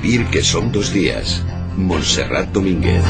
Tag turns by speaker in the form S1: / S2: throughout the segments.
S1: Vivir que son dos días. Montserrat Domínguez.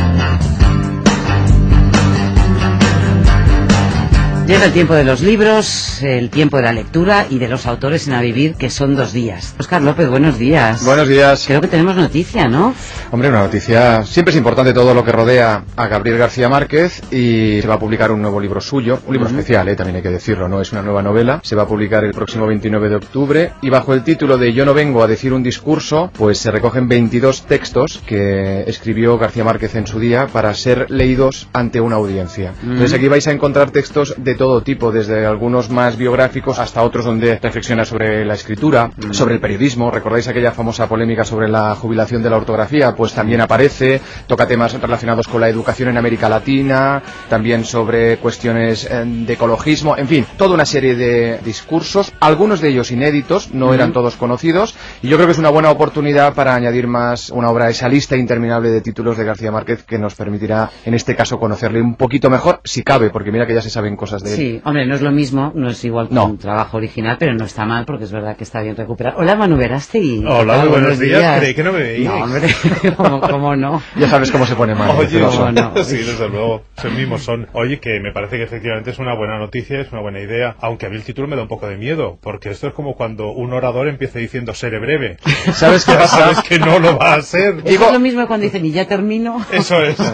S2: Llega el tiempo de los libros, el tiempo de la lectura y de los autores en A Vivir, que son dos días. Oscar López, buenos días.
S3: Buenos días.
S2: Creo que tenemos noticia, ¿no?
S3: Hombre, una noticia. Siempre es importante todo lo que rodea a Gabriel García Márquez y se va a publicar un nuevo libro suyo, un libro especial, ¿eh? también hay que decirlo, no es una nueva novela. Se va a publicar el próximo 29 de octubre y bajo el título de Yo no vengo a decir un discurso, pues se recogen 22 textos que escribió García Márquez en su día para ser leídos ante una audiencia. Entonces aquí vais a encontrar textos de todo tipo, desde algunos más biográficos hasta otros donde reflexiona sobre la escritura, sobre el periodismo. ¿Recordáis aquella famosa polémica sobre la jubilación de la ortografía? Pues también aparece, toca temas relacionados con la educación en América Latina, también sobre cuestiones eh, de ecologismo, en fin, toda una serie de discursos, algunos de ellos inéditos, no eran todos conocidos, y yo creo que es una buena oportunidad para añadir más una obra a esa lista interminable de títulos de García Márquez que nos permitirá, en este caso, conocerle un poquito mejor, si cabe, porque mira que ya se saben cosas de
S2: Sí, hombre, no es lo mismo, no es igual que
S3: No.
S2: un trabajo original, pero no está mal porque es verdad que está bien recuperar. Hola, Manu Verástegui.
S4: Hola,
S2: ¿Qué tal?
S4: muy buenos días. Creí que no me veíais.
S2: No, hombre, ¿cómo, cómo no?
S3: Ya sabes cómo se pone mal.
S4: Oye.
S2: ¿cómo no?
S4: sí, desde luego, son mismos son. Oye, que me parece que efectivamente es una buena noticia, es una buena idea, aunque a mí el título me da un poco de miedo, porque esto es como cuando un orador empieza diciendo seré breve.
S3: ¿Sabes qué pasa?
S4: sabes que no lo va a ser.
S2: Eso es lo mismo cuando dicen, y ya termino.
S4: Eso es.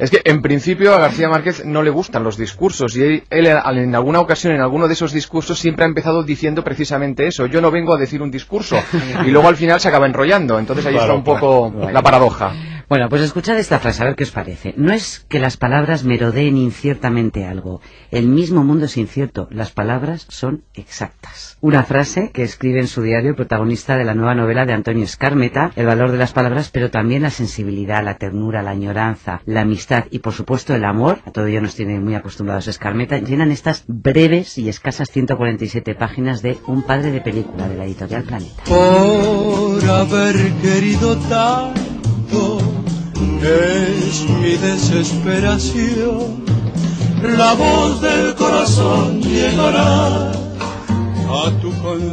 S3: Es que en principio a García Márquez no le gustan los discursos y él, él en alguna ocasión, en alguno de esos discursos, siempre ha empezado diciendo precisamente eso. Yo no vengo a decir un discurso y luego al final se acaba enrollando. Entonces ahí
S4: Claro,
S3: está un poco
S2: claro.
S3: la paradoja.
S2: Bueno, pues escuchad esta frase, a ver qué os parece. No es que las palabras merodeen inciertamente algo. El mismo mundo es incierto. Las palabras son exactas. Una frase que escribe en su diario el protagonista de la nueva novela de Antonio Escarmeta, el valor de las palabras, pero también la sensibilidad, la ternura, la añoranza, la amistad y, por supuesto, el amor. A todo ello nos tiene muy acostumbrados Escarmeta. Llenan estas breves y escasas 147 páginas de Un padre de película de la editorial Planeta.
S5: por haber querido tanto es mi desesperación la voz del corazón llegará a tu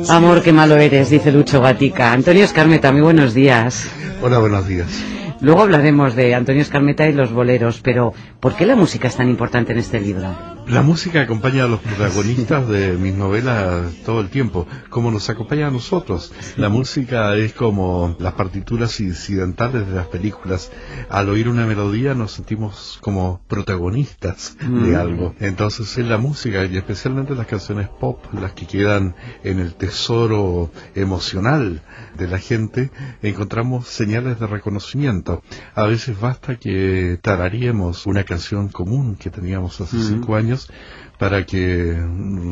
S2: Amor, qué malo eres, dice Lucho Gatica. Antonio Escarmeta, muy buenos días.
S6: Hola, buenos días.
S2: Luego hablaremos de Antonio Escarmeta y los boleros, pero ¿por qué la música es tan importante en este libro?
S6: La música acompaña a los protagonistas de mis novelas todo el tiempo, como nos acompaña a nosotros. La música es como las partituras incidentales de las películas. Al oír una melodía nos sentimos como protagonistas de algo. Entonces es la música y especialmente las canciones pop, las que quedan en el tesoro emocional de la gente, encontramos señales de reconocimiento. A veces basta que tararíamos una canción común que teníamos hace cinco años para que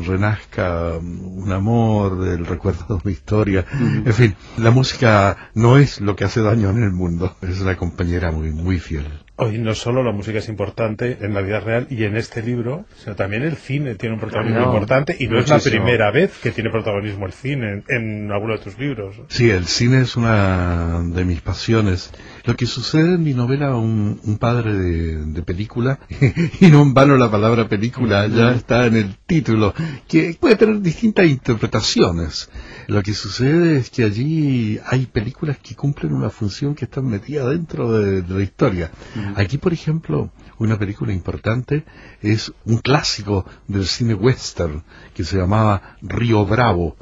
S6: renazca un amor, el recuerdo de una historia. En fin, la música no es lo que hace daño en el mundo, es una compañera muy, muy fiel.
S4: Hoy no solo la música es importante en la vida real y en este libro, sino también el cine tiene un protagonismo importante y no es la primera vez que tiene protagonismo el cine en, en alguno de tus libros.
S6: Sí, el cine es una de mis pasiones. Lo que sucede en mi novela Un, un padre de, de película, y no en vano la palabra película ya está en el título, que puede tener distintas interpretaciones. Lo que sucede es que allí hay películas que cumplen una función que están metidas dentro de, de la historia. Aquí, por ejemplo, una película importante es un clásico del cine western que se llamaba Río Bravo.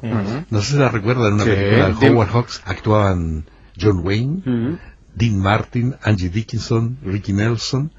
S6: No sé si la recuerdan, una
S3: Sí,
S6: película de Howard Hawks. Actuaban John Wayne. Dean Martin, Angie Dickinson, Ricky Nelson.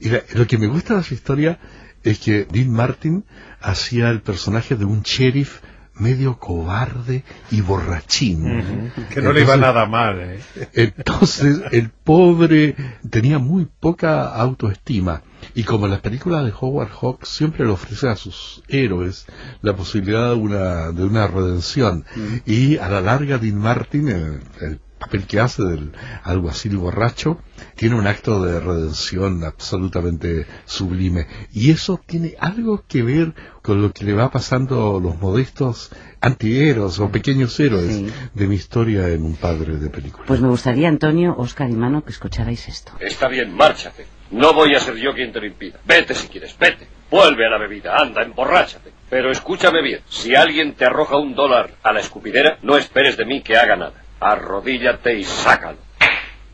S6: Y la- lo que me gusta de esa historia es que Dean Martin hacía el personaje de un sheriff medio cobarde y borrachín.
S4: Que no le iba nada mal. ¿eh?
S6: entonces el pobre tenía muy poca autoestima y como en las películas de Howard Hawks siempre le ofrece a sus héroes la posibilidad de una, de una redención y a la larga Dean Martin, el, el papel que hace del alguacil borracho, tiene un acto de redención absolutamente sublime y eso tiene algo que ver con lo que le va pasando a los modestos antihéroes o pequeños héroes
S2: Sí.
S6: de mi historia en un padre de película.
S2: Pues me gustaría, Antonio, Oscar y Mano, que escucharais esto.
S7: Está bien, márchate. No voy a ser yo quien te lo impida. Vete si quieres, vete. Vuelve a la bebida, anda, emborráchate. Pero escúchame bien, si alguien te arroja un dólar a la escupidera, no esperes de mí que haga nada. Arrodíllate y sácalo.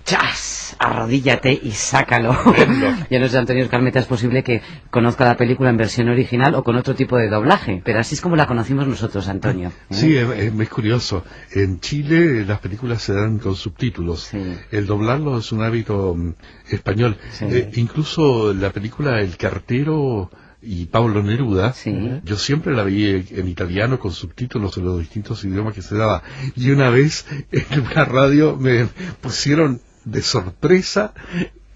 S2: ¡chas! Arrodíllate y sácalo. Yo no sé, Antonio Escarmeta, es posible que conozca la película en versión original o con otro tipo de doblaje, pero así es como la conocimos nosotros, Antonio.
S6: Sí, es, es curioso. En Chile las películas se dan con subtítulos.
S2: Sí.
S6: El doblarlo es un hábito mm, español.
S2: Sí.
S6: Eh, incluso la película El cartero y Pablo Neruda,
S2: Sí.
S6: yo siempre la vi en italiano con subtítulos en los distintos idiomas que se daba. Y una vez en una radio me pusieron de sorpresa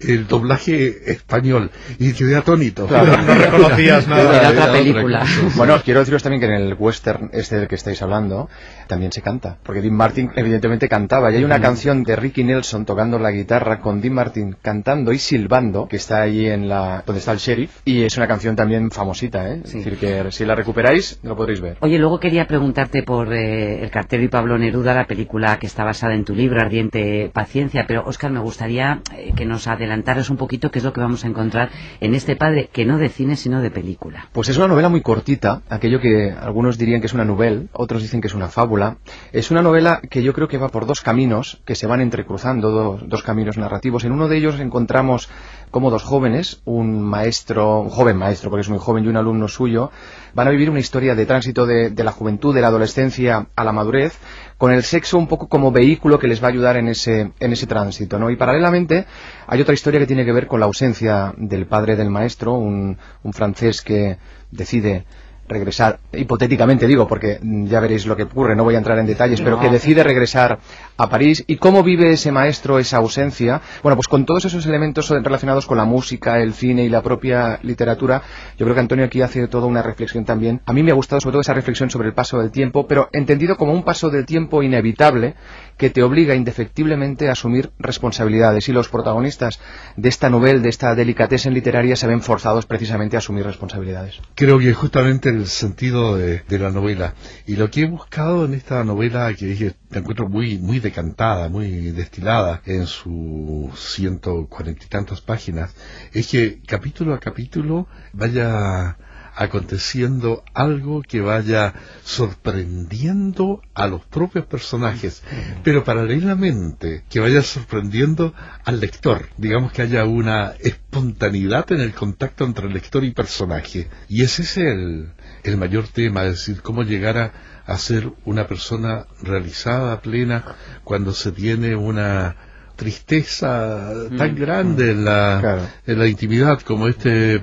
S6: el doblaje español y quedé atónito.
S3: Claro.
S4: No reconocías nada.
S2: Era otra
S6: otra
S2: película.
S3: Bueno, quiero deciros también que en el western este del que estáis hablando también se canta, porque Dean Martin evidentemente cantaba y hay una canción de Ricky Nelson tocando la guitarra con Dean Martin cantando y silbando que está ahí en la donde está el sheriff y es una canción también famosita, ¿eh?
S2: Sí.
S3: Es decir que si la recuperáis lo podréis ver.
S2: Oye, luego quería preguntarte por eh, El cartero y Pablo Neruda, la película que está basada en tu libro, Ardiente Paciencia, pero Óscar, me gustaría eh, que nos adelantaras un poquito qué es lo que vamos a encontrar en este padre, que no de cine, sino de película.
S3: Pues es una novela muy cortita, aquello que algunos dirían que es una novela, otros dicen que es una fábula. Es una novela que yo creo que va por dos caminos que se van entrecruzando, do- dos caminos narrativos. En uno de ellos encontramos como dos jóvenes, un maestro, un joven maestro, porque es muy joven, y un alumno suyo, van a vivir una historia de tránsito de, de la juventud, de la adolescencia a la madurez, con el sexo un poco como vehículo que les va a ayudar en ese, en ese tránsito, ¿no? Y paralelamente hay otra historia que tiene que ver con la ausencia del padre del maestro, un, un francés que decide regresar, hipotéticamente digo, porque mm, ya veréis lo que ocurre, no voy a entrar en detalles, pero que decide regresar a París. ¿Y cómo vive ese maestro esa ausencia? Bueno, pues con todos esos elementos relacionados con la música, el cine y la propia literatura, yo creo que Antonio aquí hace toda una reflexión también. A mí me ha gustado sobre todo esa reflexión sobre el paso del tiempo, pero entendido como un paso del tiempo inevitable que te obliga indefectiblemente a asumir responsabilidades. Y los protagonistas de esta novela, de esta delicatessen literaria, se ven forzados precisamente a asumir responsabilidades.
S6: Creo que justamente el sentido de, de la novela. Y lo que he buscado en esta novela, que dije, la encuentro muy, muy decantada, muy destilada en sus ciento cuarenta y tantas páginas, es que capítulo a capítulo vaya aconteciendo algo que vaya sorprendiendo a los propios personajes, pero paralelamente que vaya sorprendiendo al lector. Digamos que haya una espontaneidad en el contacto entre lector y personaje. Y ese es el, el mayor tema, es decir, cómo llegar a, a ser una persona realizada, plena, cuando se tiene una tristeza tan grande en la,
S3: Claro.
S6: en la intimidad como este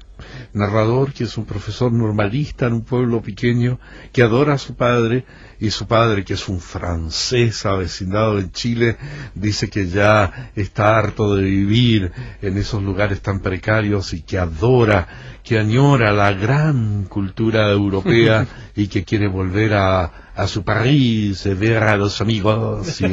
S6: narrador que es un profesor normalista en un pueblo pequeño que adora a su padre y su padre que es un francés avecindado en Chile dice que ya está harto de vivir en esos lugares tan precarios y que adora que añora la gran cultura europea y que quiere volver a, a su París, eh, ver a los amigos y,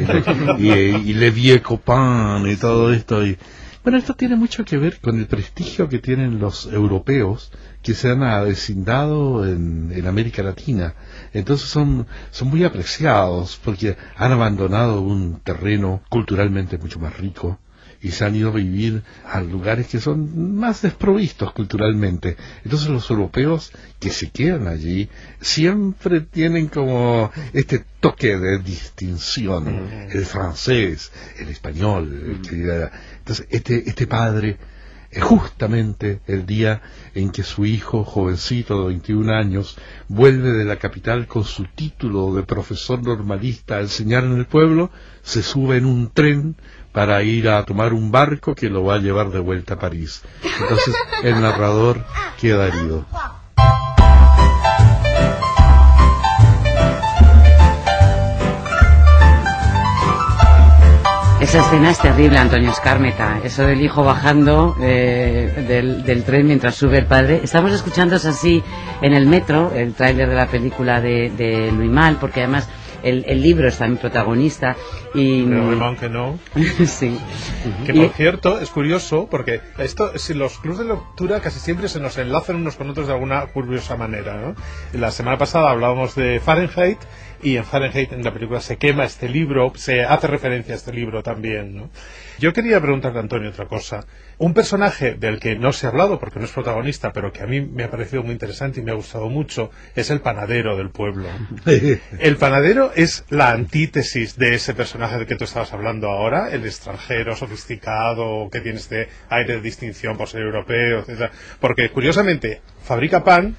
S6: y, y le vieux copains y todo esto. Y bueno, esto tiene mucho que ver con el prestigio que tienen los europeos que se han avecindado en, en América Latina. Entonces son, son muy apreciados porque han abandonado un terreno culturalmente mucho más rico y se han ido a vivir a lugares que son más desprovistos culturalmente. Entonces los europeos que se quedan allí siempre tienen como este toque de distinción. El francés, el español. el entonces este, este padre es justamente el día en que su hijo, jovencito de 21 años, vuelve de la capital con su título de profesor normalista a enseñar en el pueblo, se sube en un tren para ir a tomar un barco que lo va a llevar de vuelta a París. Entonces el narrador queda herido.
S2: Esa escena es terrible, Antonio Escármeta. Eso del hijo bajando eh, del, tren mientras sube el padre. Estamos escuchando así en el metro, el tráiler de la película de Luis Mal, porque además el, el libro es también protagonista. Y,
S4: Pero aunque no.
S2: sí.
S4: Que
S2: Y-
S4: por cierto, es curioso porque esto, si los clubes de lectura casi siempre se nos enlazan unos con otros de alguna curiosa manera. ¿no? La semana pasada hablábamos de Fahrenheit y en Fahrenheit en la película se quema este libro, se hace referencia a este libro también. ¿no? Yo quería preguntarle a Antonio otra cosa. Un personaje del que no se ha hablado porque no es protagonista, pero que a mí me ha parecido muy interesante y me ha gustado mucho, es el panadero del pueblo. El panadero es la antítesis de ese personaje del que tú estabas hablando ahora, el extranjero sofisticado, que tiene este aire de distinción por ser europeo, etc. Porque curiosamente fabrica pan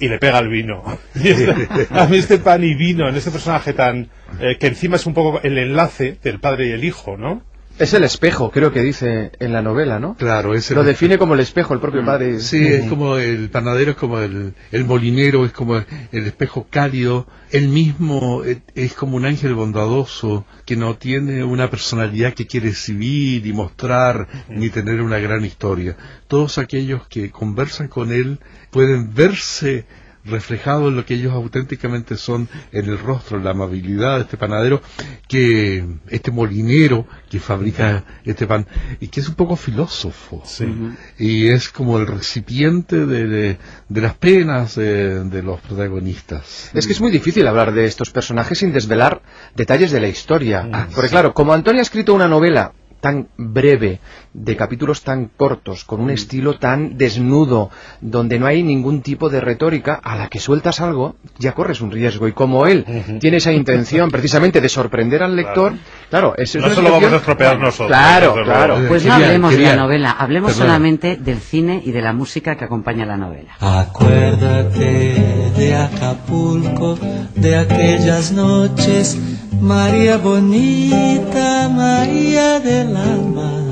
S4: y le pega el vino. Y este- a mí este pan y vino en este personaje tan eh, que encima es un poco el enlace del padre y el hijo, ¿no?
S3: Es el espejo, creo que dice en la novela, ¿no?
S6: Claro, es el-
S3: Lo define como el espejo, el propio padre.
S6: Sí, es como el panadero, es como el, el molinero, es como el espejo cálido. Él mismo es como un ángel bondadoso que no tiene una personalidad que quiere exhibir y mostrar ni tener una gran historia. Todos aquellos que conversan con él pueden verse reflejado en lo que ellos auténticamente son en el rostro, la amabilidad de este panadero, que este molinero que fabrica este pan, y que es un poco filósofo, y es como el recipiente de, de- de las penas de, de los protagonistas.
S3: Es que es muy difícil hablar de estos personajes sin desvelar detalles de la historia.
S6: Ah,
S3: Porque claro, como Antonio ha escrito una novela tan breve, de capítulos tan cortos, con
S6: Mm.
S3: un estilo tan desnudo, donde no hay ningún tipo de retórica, a la que sueltas algo, ya corres un riesgo. Y como él tiene esa intención precisamente de sorprender al lector, claro, es
S4: No
S3: una
S4: se lo vamos a estropear nosotros.
S3: Claro, claro.
S2: Pues no hablemos de la novela, hablemos solamente del cine y de la música que acompaña la novela.
S5: Acuérdate de Acapulco, de aquellas noches, María bonita, María alma.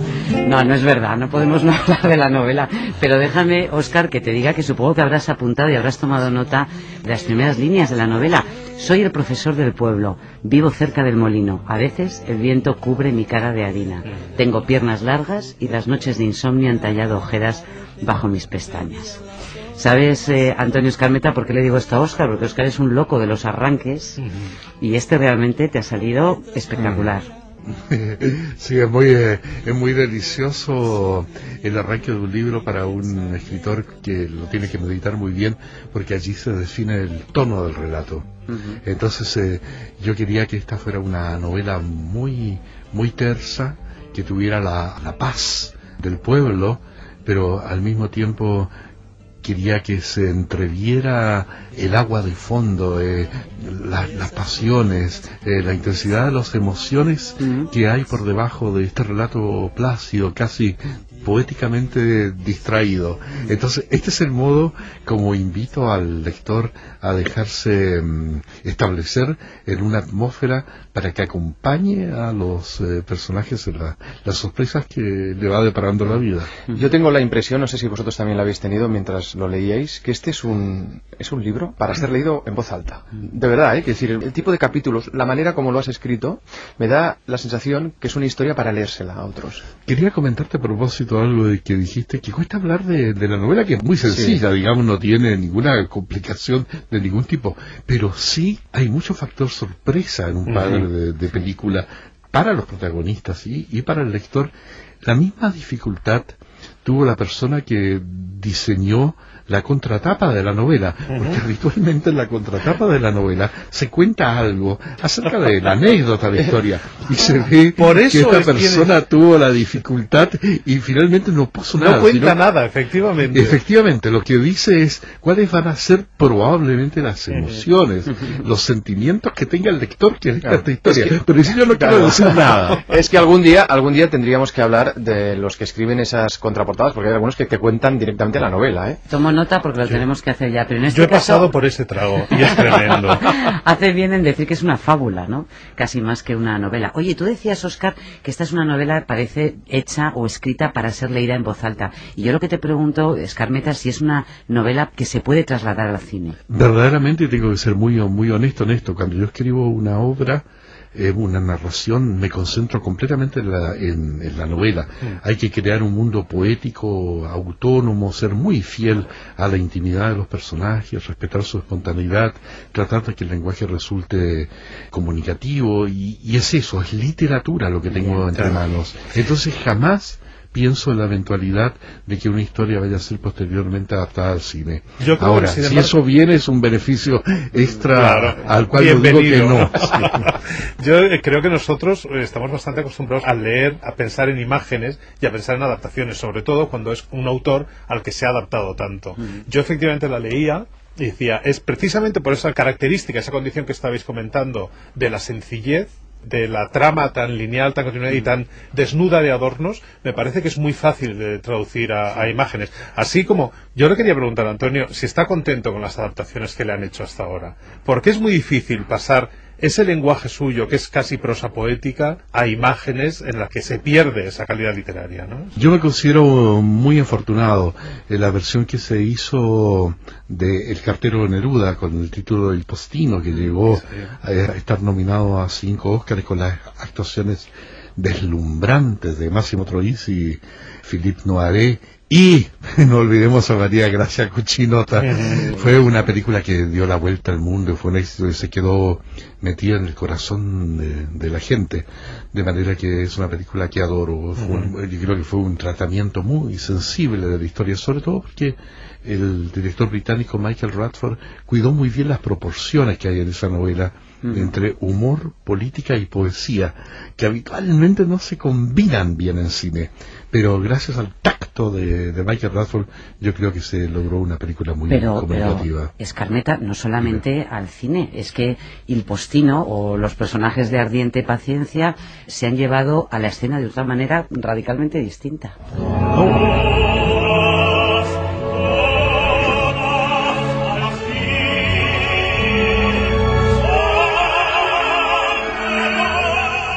S2: No, no es verdad, no podemos no hablar de la novela. Pero déjame, Oscar, que te diga que supongo que habrás apuntado y habrás tomado nota de las primeras líneas de la novela. Soy el profesor del pueblo, vivo cerca del molino. A veces el viento cubre mi cara de harina. Tengo piernas largas y las noches de insomnio han tallado ojeras bajo mis pestañas. ¿Sabes, eh, Antonio Escarmeta, por qué le digo esto a Oscar? Porque Oscar es un loco de los arranques y este realmente te ha salido espectacular.
S6: Sí, es muy, eh, es muy delicioso el arranque de un libro para un escritor que lo tiene que meditar muy bien porque allí se define el tono del relato. Entonces eh, yo quería que esta fuera una novela muy, muy tersa, que tuviera la, la paz del pueblo, pero al mismo tiempo quería que se entreviera el agua de fondo, eh, la- las pasiones, eh, la intensidad de las emociones que hay por debajo de este relato plácido, casi poéticamente distraído. Entonces, este es el modo como invito al lector a dejarse mm, establecer en una atmósfera para que acompañe a los eh, personajes en la- las sorpresas que le va deparando la vida.
S3: Yo tengo la impresión, no sé si vosotros también la habéis tenido mientras lo leíais, que este es un, es un libro para ser leído en voz alta. De verdad, ¿eh? Es decir, el tipo de capítulos, la manera como lo has escrito, me da la sensación que es una historia para leérsela a otros.
S6: Quería comentarte a propósito algo de que dijiste que cuesta hablar de, de la novela, que es muy sencilla, digamos, no tiene ninguna complicación de ningún tipo, pero sí hay mucho factor sorpresa en un padre de, de película para los protagonistas y para el lector. La misma dificultad tuvo la persona que diseñó la contratapa de la novela, porque habitualmente en la contratapa de la novela se cuenta algo acerca de la anécdota de la historia y se ve
S4: Por eso
S6: que esta
S4: es-
S6: persona tuvo la dificultad y finalmente no puso nada.
S4: No cuenta
S6: sino-
S4: nada, efectivamente.
S6: Efectivamente, lo que dice es cuáles van a ser probablemente las emociones, los sentimientos que tenga el lector que lea
S3: Claro.
S6: esta historia.
S3: Es que-
S6: Pero si yo no quiero
S3: Claro.
S6: decir nada.
S3: Es que algún día, algún día tendríamos que hablar de los que escriben esas contraportadas, porque hay algunos que te cuentan directamente la novela, ¿eh?
S2: Tomo nota porque lo tenemos que hacer ya, pero en este
S4: Yo he
S2: caso
S4: pasado por ese trago y es tremendo.
S2: hace bien en decir que es una fábula, ¿no? Casi más que una novela. Oye, tú decías, Oscar, que esta es una novela parece hecha o escrita para ser leída en voz alta. Y yo lo que te pregunto, Escarmeta, si es una novela que se puede trasladar al cine.
S6: Verdaderamente tengo que ser muy, muy honesto en esto. Cuando yo escribo una obra, eh, una narración, me concentro completamente en la, en, en la novela. Hay que crear un mundo poético, autónomo, ser muy fiel a la intimidad de los personajes, respetar su espontaneidad, tratar de que el lenguaje resulte comunicativo. Y, y es eso, es literatura lo que tengo entre manos. Entonces jamás pienso en la eventualidad de que una historia vaya a ser posteriormente adaptada al cine.
S4: Yo creo
S6: Ahora,
S4: que,
S6: si
S4: embargo-
S6: eso viene es un beneficio extra
S4: Claro,
S6: al cual yo digo que no.
S4: Yo eh, creo que nosotros eh, estamos bastante acostumbrados a leer, a pensar en imágenes y a pensar en adaptaciones, sobre todo cuando es un autor al que se ha adaptado tanto. Yo efectivamente la leía y decía, es precisamente por esa característica, esa condición que estabais comentando de la sencillez de la trama tan lineal, tan continuada y tan desnuda de adornos, me parece que es muy fácil de traducir a, a imágenes. Así como yo le quería preguntar a Antonio si está contento con las adaptaciones que le han hecho hasta ahora. Porque es muy difícil pasar ese lenguaje suyo, que es casi prosa poética, a imágenes en las que se pierde esa calidad literaria, ¿no?
S6: Yo me considero muy afortunado en la versión que se hizo de El cartero de Neruda con el título El Postino, que llegó a estar nominado a cinco Óscares con las actuaciones deslumbrantes de Máximo Troisi y Philippe Noiret y no olvidemos a María Gracia Cuchinota. fue una película que dio la vuelta al mundo, fue un éxito y se quedó metida en el corazón de, de la gente. De manera que es una película que adoro. Fue un- yo creo que fue un tratamiento muy sensible de la historia, sobre todo porque el director británico Michael Radford cuidó muy bien las proporciones que hay en esa novela entre humor, política y poesía, que habitualmente no se combinan bien en cine. Pero gracias al tacto de, de Michael Radford, yo creo que se logró una película muy
S2: Pero, pero
S6: comunicativa.
S2: escarneta no solamente al cine, es que Il Postino o los personajes de Ardiente Paciencia se han llevado a la escena de otra manera radicalmente distinta.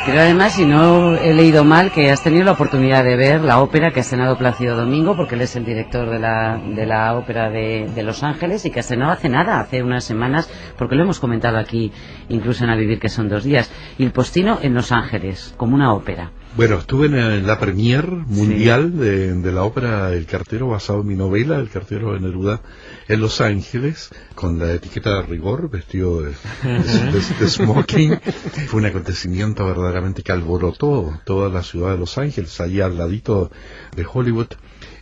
S2: Pero además, si no he leído mal, que has tenido la oportunidad de ver la ópera que ha estrenado Plácido Domingo, porque él es el director de la, de la ópera de, de Los Ángeles y que ha estrenado hace nada, hace unas semanas, porque lo hemos comentado aquí, incluso en A Vivir, que son dos días. Y el Postino en Los Ángeles, como una ópera.
S6: Bueno, estuve en, la premier mundial de, de la ópera El cartero, basado en mi novela El cartero de Neruda, en Los Ángeles, con la etiqueta de rigor, vestido de, de- smoking. Fue un acontecimiento verdaderamente que alborotó toda la ciudad de Los Ángeles, allí al ladito de Hollywood,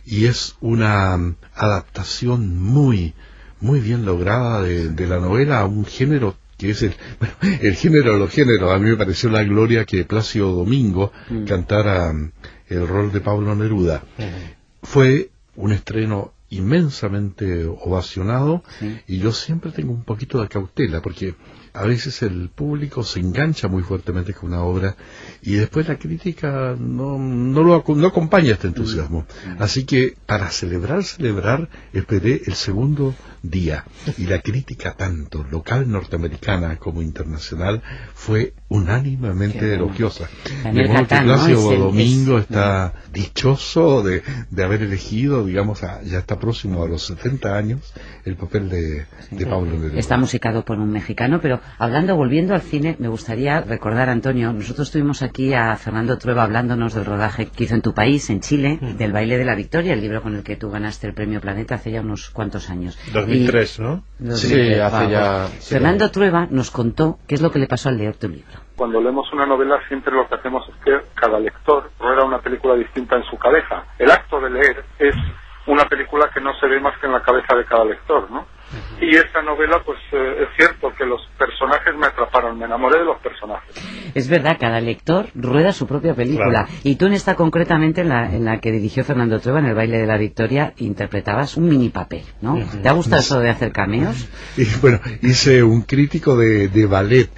S6: y es una mm, adaptación muy, muy bien lograda de la novela a un género que es el, el género de los géneros. A mí me pareció la gloria que Plácido Domingo cantara mm, el rol de Pablo Neruda. Fue un estreno inmensamente ovacionado y yo siempre tengo un poquito de cautela porque a veces el público se engancha muy fuertemente con una obra y después la crítica no, no lo no acompaña este entusiasmo. Así que para celebrar, celebrar, esperé el segundo día y la crítica tanto local norteamericana como internacional fue unánimemente
S2: bueno.
S6: elogiosa. De modo Domingo
S2: es-
S6: está dichoso de, de haber elegido, digamos, a- ya está próximo a los 70 años, el papel de, de Pablo Neruda.
S2: Está musicado por un mexicano, pero hablando, volviendo al cine, me gustaría recordar, Antonio, nosotros tuvimos aquí a Fernando Trueba hablándonos del rodaje que hizo en tu país, en Chile, del baile de la victoria, el libro con el que tú ganaste el premio Planeta hace ya unos cuantos años.
S4: 2003, ¿no?
S3: Sí,
S2: 2003,
S3: hace
S2: wow.
S3: ya
S2: Fernando
S3: años.
S2: Trueba nos contó qué es lo que le pasó al leer tu libro.
S8: Cuando leemos una novela siempre lo que hacemos es que cada lector rueda una película distinta en su cabeza. El acto de leer es una película que no se ve más que en la cabeza de cada lector, ¿no? Y esta novela, pues eh, es cierto que los personajes me atraparon, me enamoré de los personajes.
S2: Es verdad, cada lector rueda su propia película.
S4: Claro.
S2: Y tú en esta concretamente, en la, en la que dirigió Fernando Trueba, en el baile de la victoria, interpretabas un mini papel, ¿no? ¿Te ha gustado eso de hacer cameos?
S6: Y bueno, hice un crítico de, de ballet.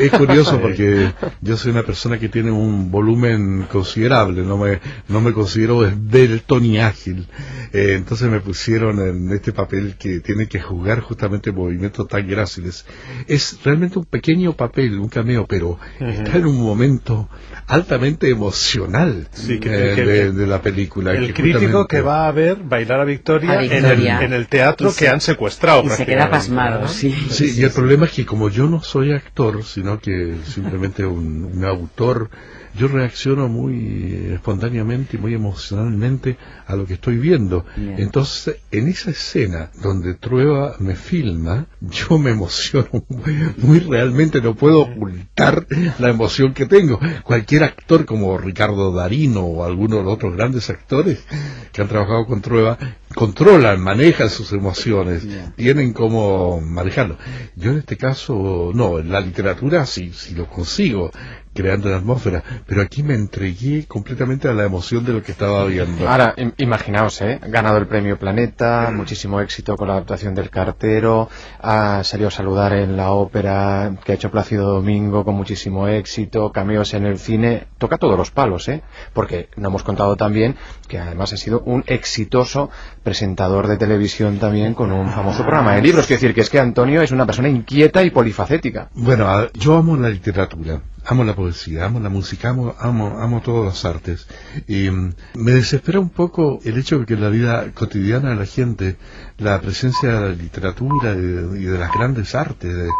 S6: Es, es curioso porque yo soy una persona que tiene un volumen considerable, no me, no me considero esbelto ni ágil. Eh, entonces me pusieron en este papel que tiene que jugar justamente movimientos tan gráciles. Es realmente un pequeño papel, un cameo, pero está en un momento altamente emocional
S4: Sí, que-
S6: eh,
S4: que-
S6: de, de la película.
S4: El
S6: que
S4: crítico que va a ver bailar a Victoria,
S2: A
S4: En, el, en el teatro
S2: Y se-
S4: que han secuestrado.
S2: Y se queda pasmado,
S4: ¿no?
S2: sí.
S6: Sí, y el problema es que como yo no soy actor, sino que simplemente un, un autor yo reacciono muy espontáneamente y muy emocionalmente a lo que estoy viendo. Entonces, en esa escena donde Trueba me filma, yo me emociono muy, realmente, no puedo ocultar la emoción que tengo. Cualquier actor como Ricardo Darino o alguno de los otros grandes actores que han trabajado con Trueba, controlan, manejan sus emociones, tienen como manejarlo. Yo en este caso, no, en la literatura sí, sí lo consigo, creando la atmósfera, pero aquí me entregué completamente a la emoción de lo que estaba viendo.
S3: Ahora, imaginaos, ¿eh? ganado el premio Planeta, muchísimo éxito con la adaptación del cartero, ha salido a saludar en la ópera que ha hecho Plácido Domingo con muchísimo éxito, cameos en el cine, toca todos los palos, ¿eh? porque no hemos contado también que además ha sido un exitoso presentador de televisión también con un famoso programa de libros, quiero decir que es que Antonio es una persona inquieta y polifacética.
S6: Bueno, yo amo la literatura amo la poesía, amo la música, amo, amo, amo todas las artes. Y mm, me desespera un poco el hecho de que en la vida cotidiana de la gente, la presencia de la literatura y de, las grandes artes, de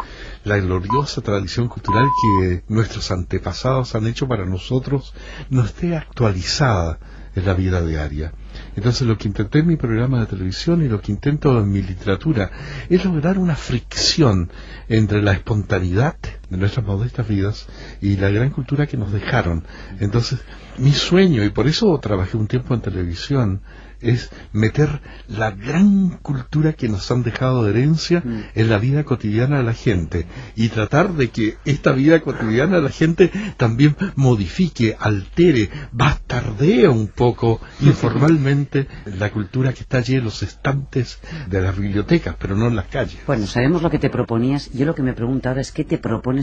S6: la gloriosa tradición cultural que nuestros antepasados han hecho para nosotros, no esté actualizada en la vida diaria. Entonces lo que intenté en mi programa de televisión y lo que intento en mi literatura es lograr una fricción entre la espontaneidad de nuestras modestas vidas y la gran cultura que nos dejaron. Entonces mi sueño, y por eso trabajé un tiempo en televisión, es meter la gran cultura que nos han dejado de herencia mm. en la vida cotidiana de la gente y tratar de que esta vida cotidiana de la gente también modifique, altere, bastardee un poco informalmente la cultura que está allí en los estantes de las bibliotecas, pero no en las calles.
S2: Bueno, sabemos lo que te proponías. Yo lo que me pregunto ahora es qué te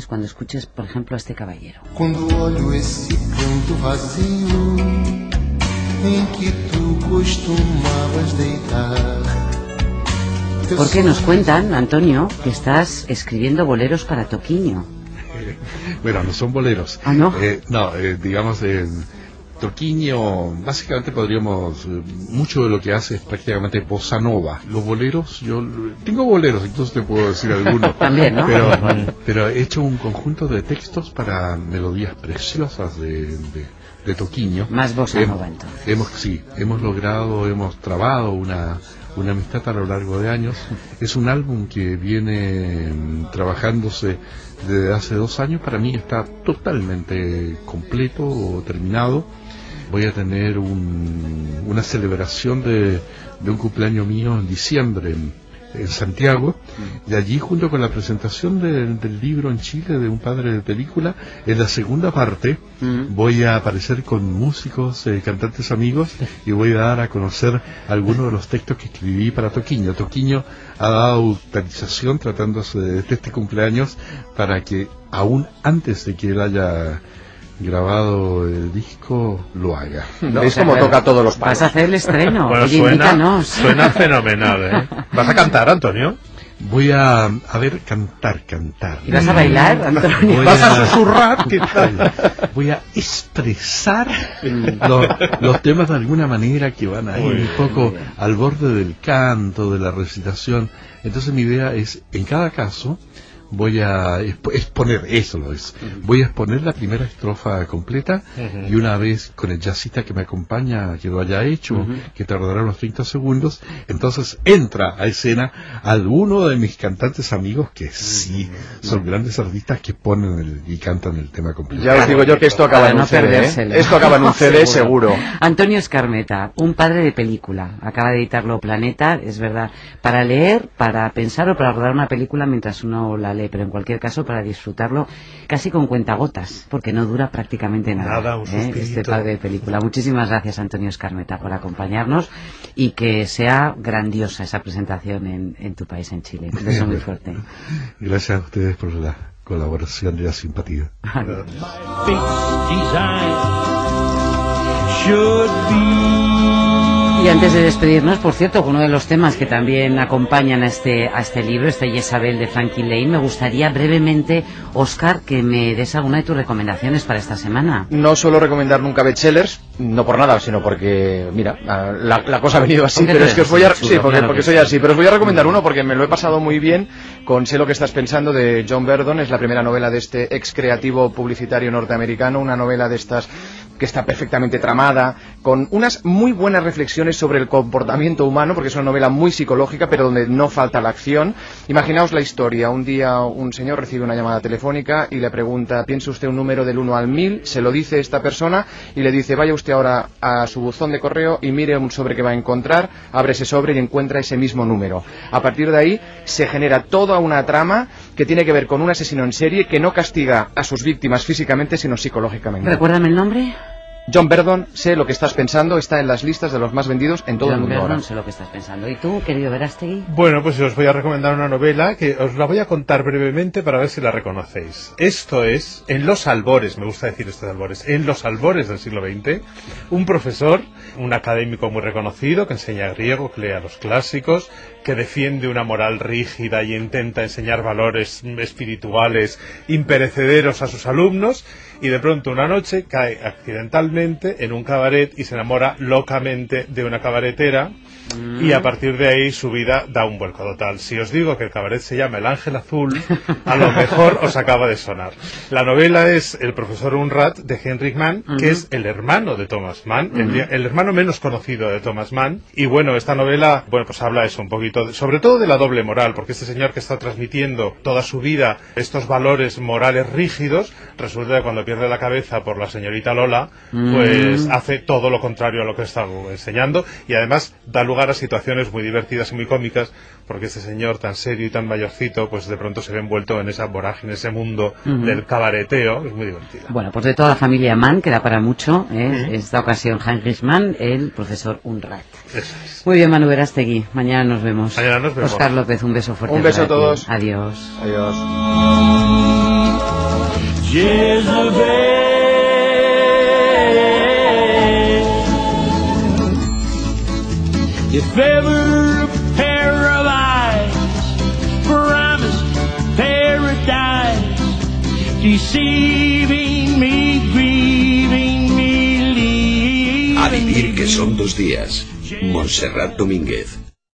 S2: cuando escuches, por ejemplo, a este caballero. Cuando porque nos cuentan, Antonio, que estás escribiendo boleros para Toquiño.
S6: bueno, no son boleros.
S2: Ah, no.
S6: Eh, no, eh, digamos, eh, Toquiño, básicamente podríamos, mucho de lo que hace es prácticamente bossa nova. Los boleros, yo tengo boleros, entonces te puedo decir algunos.
S2: También, ¿no?
S6: Pero, pero he hecho un conjunto de textos para melodías preciosas de de Toquiño.
S2: Más bossa nova
S6: Hemos, sí, hemos logrado, hemos trabado una, una amistad a lo largo de años. Es un álbum que viene mm, trabajándose desde hace dos años. Para mí está totalmente completo o terminado. Voy a tener un, una celebración de, de un cumpleaños mío en diciembre en Santiago, y allí junto con la presentación del libro en Chile de un padre de película, en la segunda parte voy a aparecer con músicos, eh, cantantes amigos, y voy a dar a conocer algunos de los textos que escribí para Toquiño. Toquiño ha dado autorización tratándose de este cumpleaños para que aún antes de que él haya grabado el disco lo haga.
S3: ¿Veis cómo toca todos los
S2: palos? Vas a hacer el estreno.
S4: bueno, suena, suena fenomenal, ¿eh? ¿Vas a cantar, Antonio?
S6: Voy a, a ver, cantar, cantar.
S2: ¿Y vas a bailar, Antonio?
S6: ¿Vas a, susurrar? ¿Qué tal? Voy a expresar los, los, temas de alguna manera que van a ir un poco al borde del canto, de la recitación. Entonces mi idea es, en cada caso, voy a exponer, eso lo es, voy a exponer la primera estrofa completa y una vez con el jazzista que me acompaña, que lo haya hecho, que tardará unos 30 segundos, entonces entra a escena alguno de mis cantantes amigos que sí, son grandes artistas que ponen y cantan el tema completo.
S3: Ya os digo yo que esto acaba en un CD, ¿eh? esto acaba en un CD seguro.
S2: Antonio Escarmeta, un padre de película, acaba de editarlo Planeta, es verdad, para leer, para pensar o para rodar una película mientras uno la pero en cualquier caso para disfrutarlo casi con cuentagotas, porque no dura prácticamente nada, ¿eh? este padre de película. Muchísimas gracias Antonio Escarmeta por acompañarnos y que sea grandiosa esa presentación en, tu país, en Chile. Un beso muy fuerte.
S6: Gracias a ustedes por la colaboración y la simpatía.
S2: Y antes de despedirnos, por cierto, uno de los temas que también acompañan a este, a este libro, este Isabel de Frankie Lane, me gustaría brevemente, Oscar, que me des alguna de tus recomendaciones para esta semana.
S3: No suelo recomendar nunca bestsellers, no por nada, sino porque, mira, la, cosa ha venido así, pero es que os voy a... Sí, porque, soy así, pero os voy a recomendar uno porque me lo he pasado muy bien con Sé lo que estás pensando de John Verdon. Es la primera novela de este ex creativo publicitario norteamericano, una novela de estas que está perfectamente tramada, con unas muy buenas reflexiones sobre el comportamiento humano, porque es una novela muy psicológica, pero donde no falta la acción. Imaginaos la historia. Un día un señor recibe una llamada telefónica y le pregunta, ¿piensa usted un número del 1 al 1000? Se lo dice esta persona y le dice, vaya usted ahora a su buzón de correo y mire un sobre que va a encontrar, abre ese sobre y encuentra ese mismo número. A partir de ahí se genera toda una trama que tiene que ver con un asesino en serie que no castiga a sus víctimas físicamente, sino psicológicamente.
S2: Recuérdame el nombre.
S3: John Verdon, sé lo que estás pensando, está en las listas de los más vendidos en todo
S2: John
S3: el mundo
S2: Verdon,
S3: ahora.
S2: sé lo que estás pensando. ¿Y tú, querido Verástegui?
S4: Bueno, pues os voy a recomendar una novela que os la voy a contar brevemente para ver si la reconocéis. Esto es, en los albores, me gusta decir estos albores, en los albores del siglo XX, un profesor, un académico muy reconocido que enseña griego, que lee a los clásicos, que defiende una moral rígida y intenta enseñar valores espirituales imperecederos a sus alumnos, y de pronto una noche cae accidentalmente en un cabaret y se enamora locamente de una cabaretera y a partir de ahí su vida da un vuelco total. Si os digo que el cabaret se llama El Ángel Azul, a lo mejor os acaba de sonar. La novela es El profesor Unrat de Henrik Mann, que es el hermano de Thomas Mann, el, el hermano menos conocido de Thomas Mann. Y bueno, esta novela, bueno, pues habla eso un poquito, de- sobre todo de la doble moral, porque este señor que está transmitiendo toda su vida estos valores morales rígidos, resulta que cuando pierde la cabeza por la señorita Lola, pues hace todo lo contrario a lo que está enseñando y además da lugar a situaciones muy divertidas y muy cómicas porque este señor tan serio y tan mayorcito pues de pronto se ve envuelto en esa vorágine, ese mundo del cabareteo, es muy divertida.
S2: Bueno, pues de toda la familia Mann, que da para mucho, ¿eh? esta ocasión Heinrich Mann, el profesor Unrat.
S4: Eso es.
S2: Muy bien, Manu Verástegui. Mañana nos vemos.
S4: Mañana nos vemos.
S2: Oscar López, un beso fuerte.
S3: Un beso a
S2: para ti.
S3: todos.
S2: Adiós.
S3: Adiós.
S5: Jezebel. If ever a pair of eyes promised paradise, deceiving me, grieving me, leaving
S1: A vivir que son dos días. Montserrat Domínguez.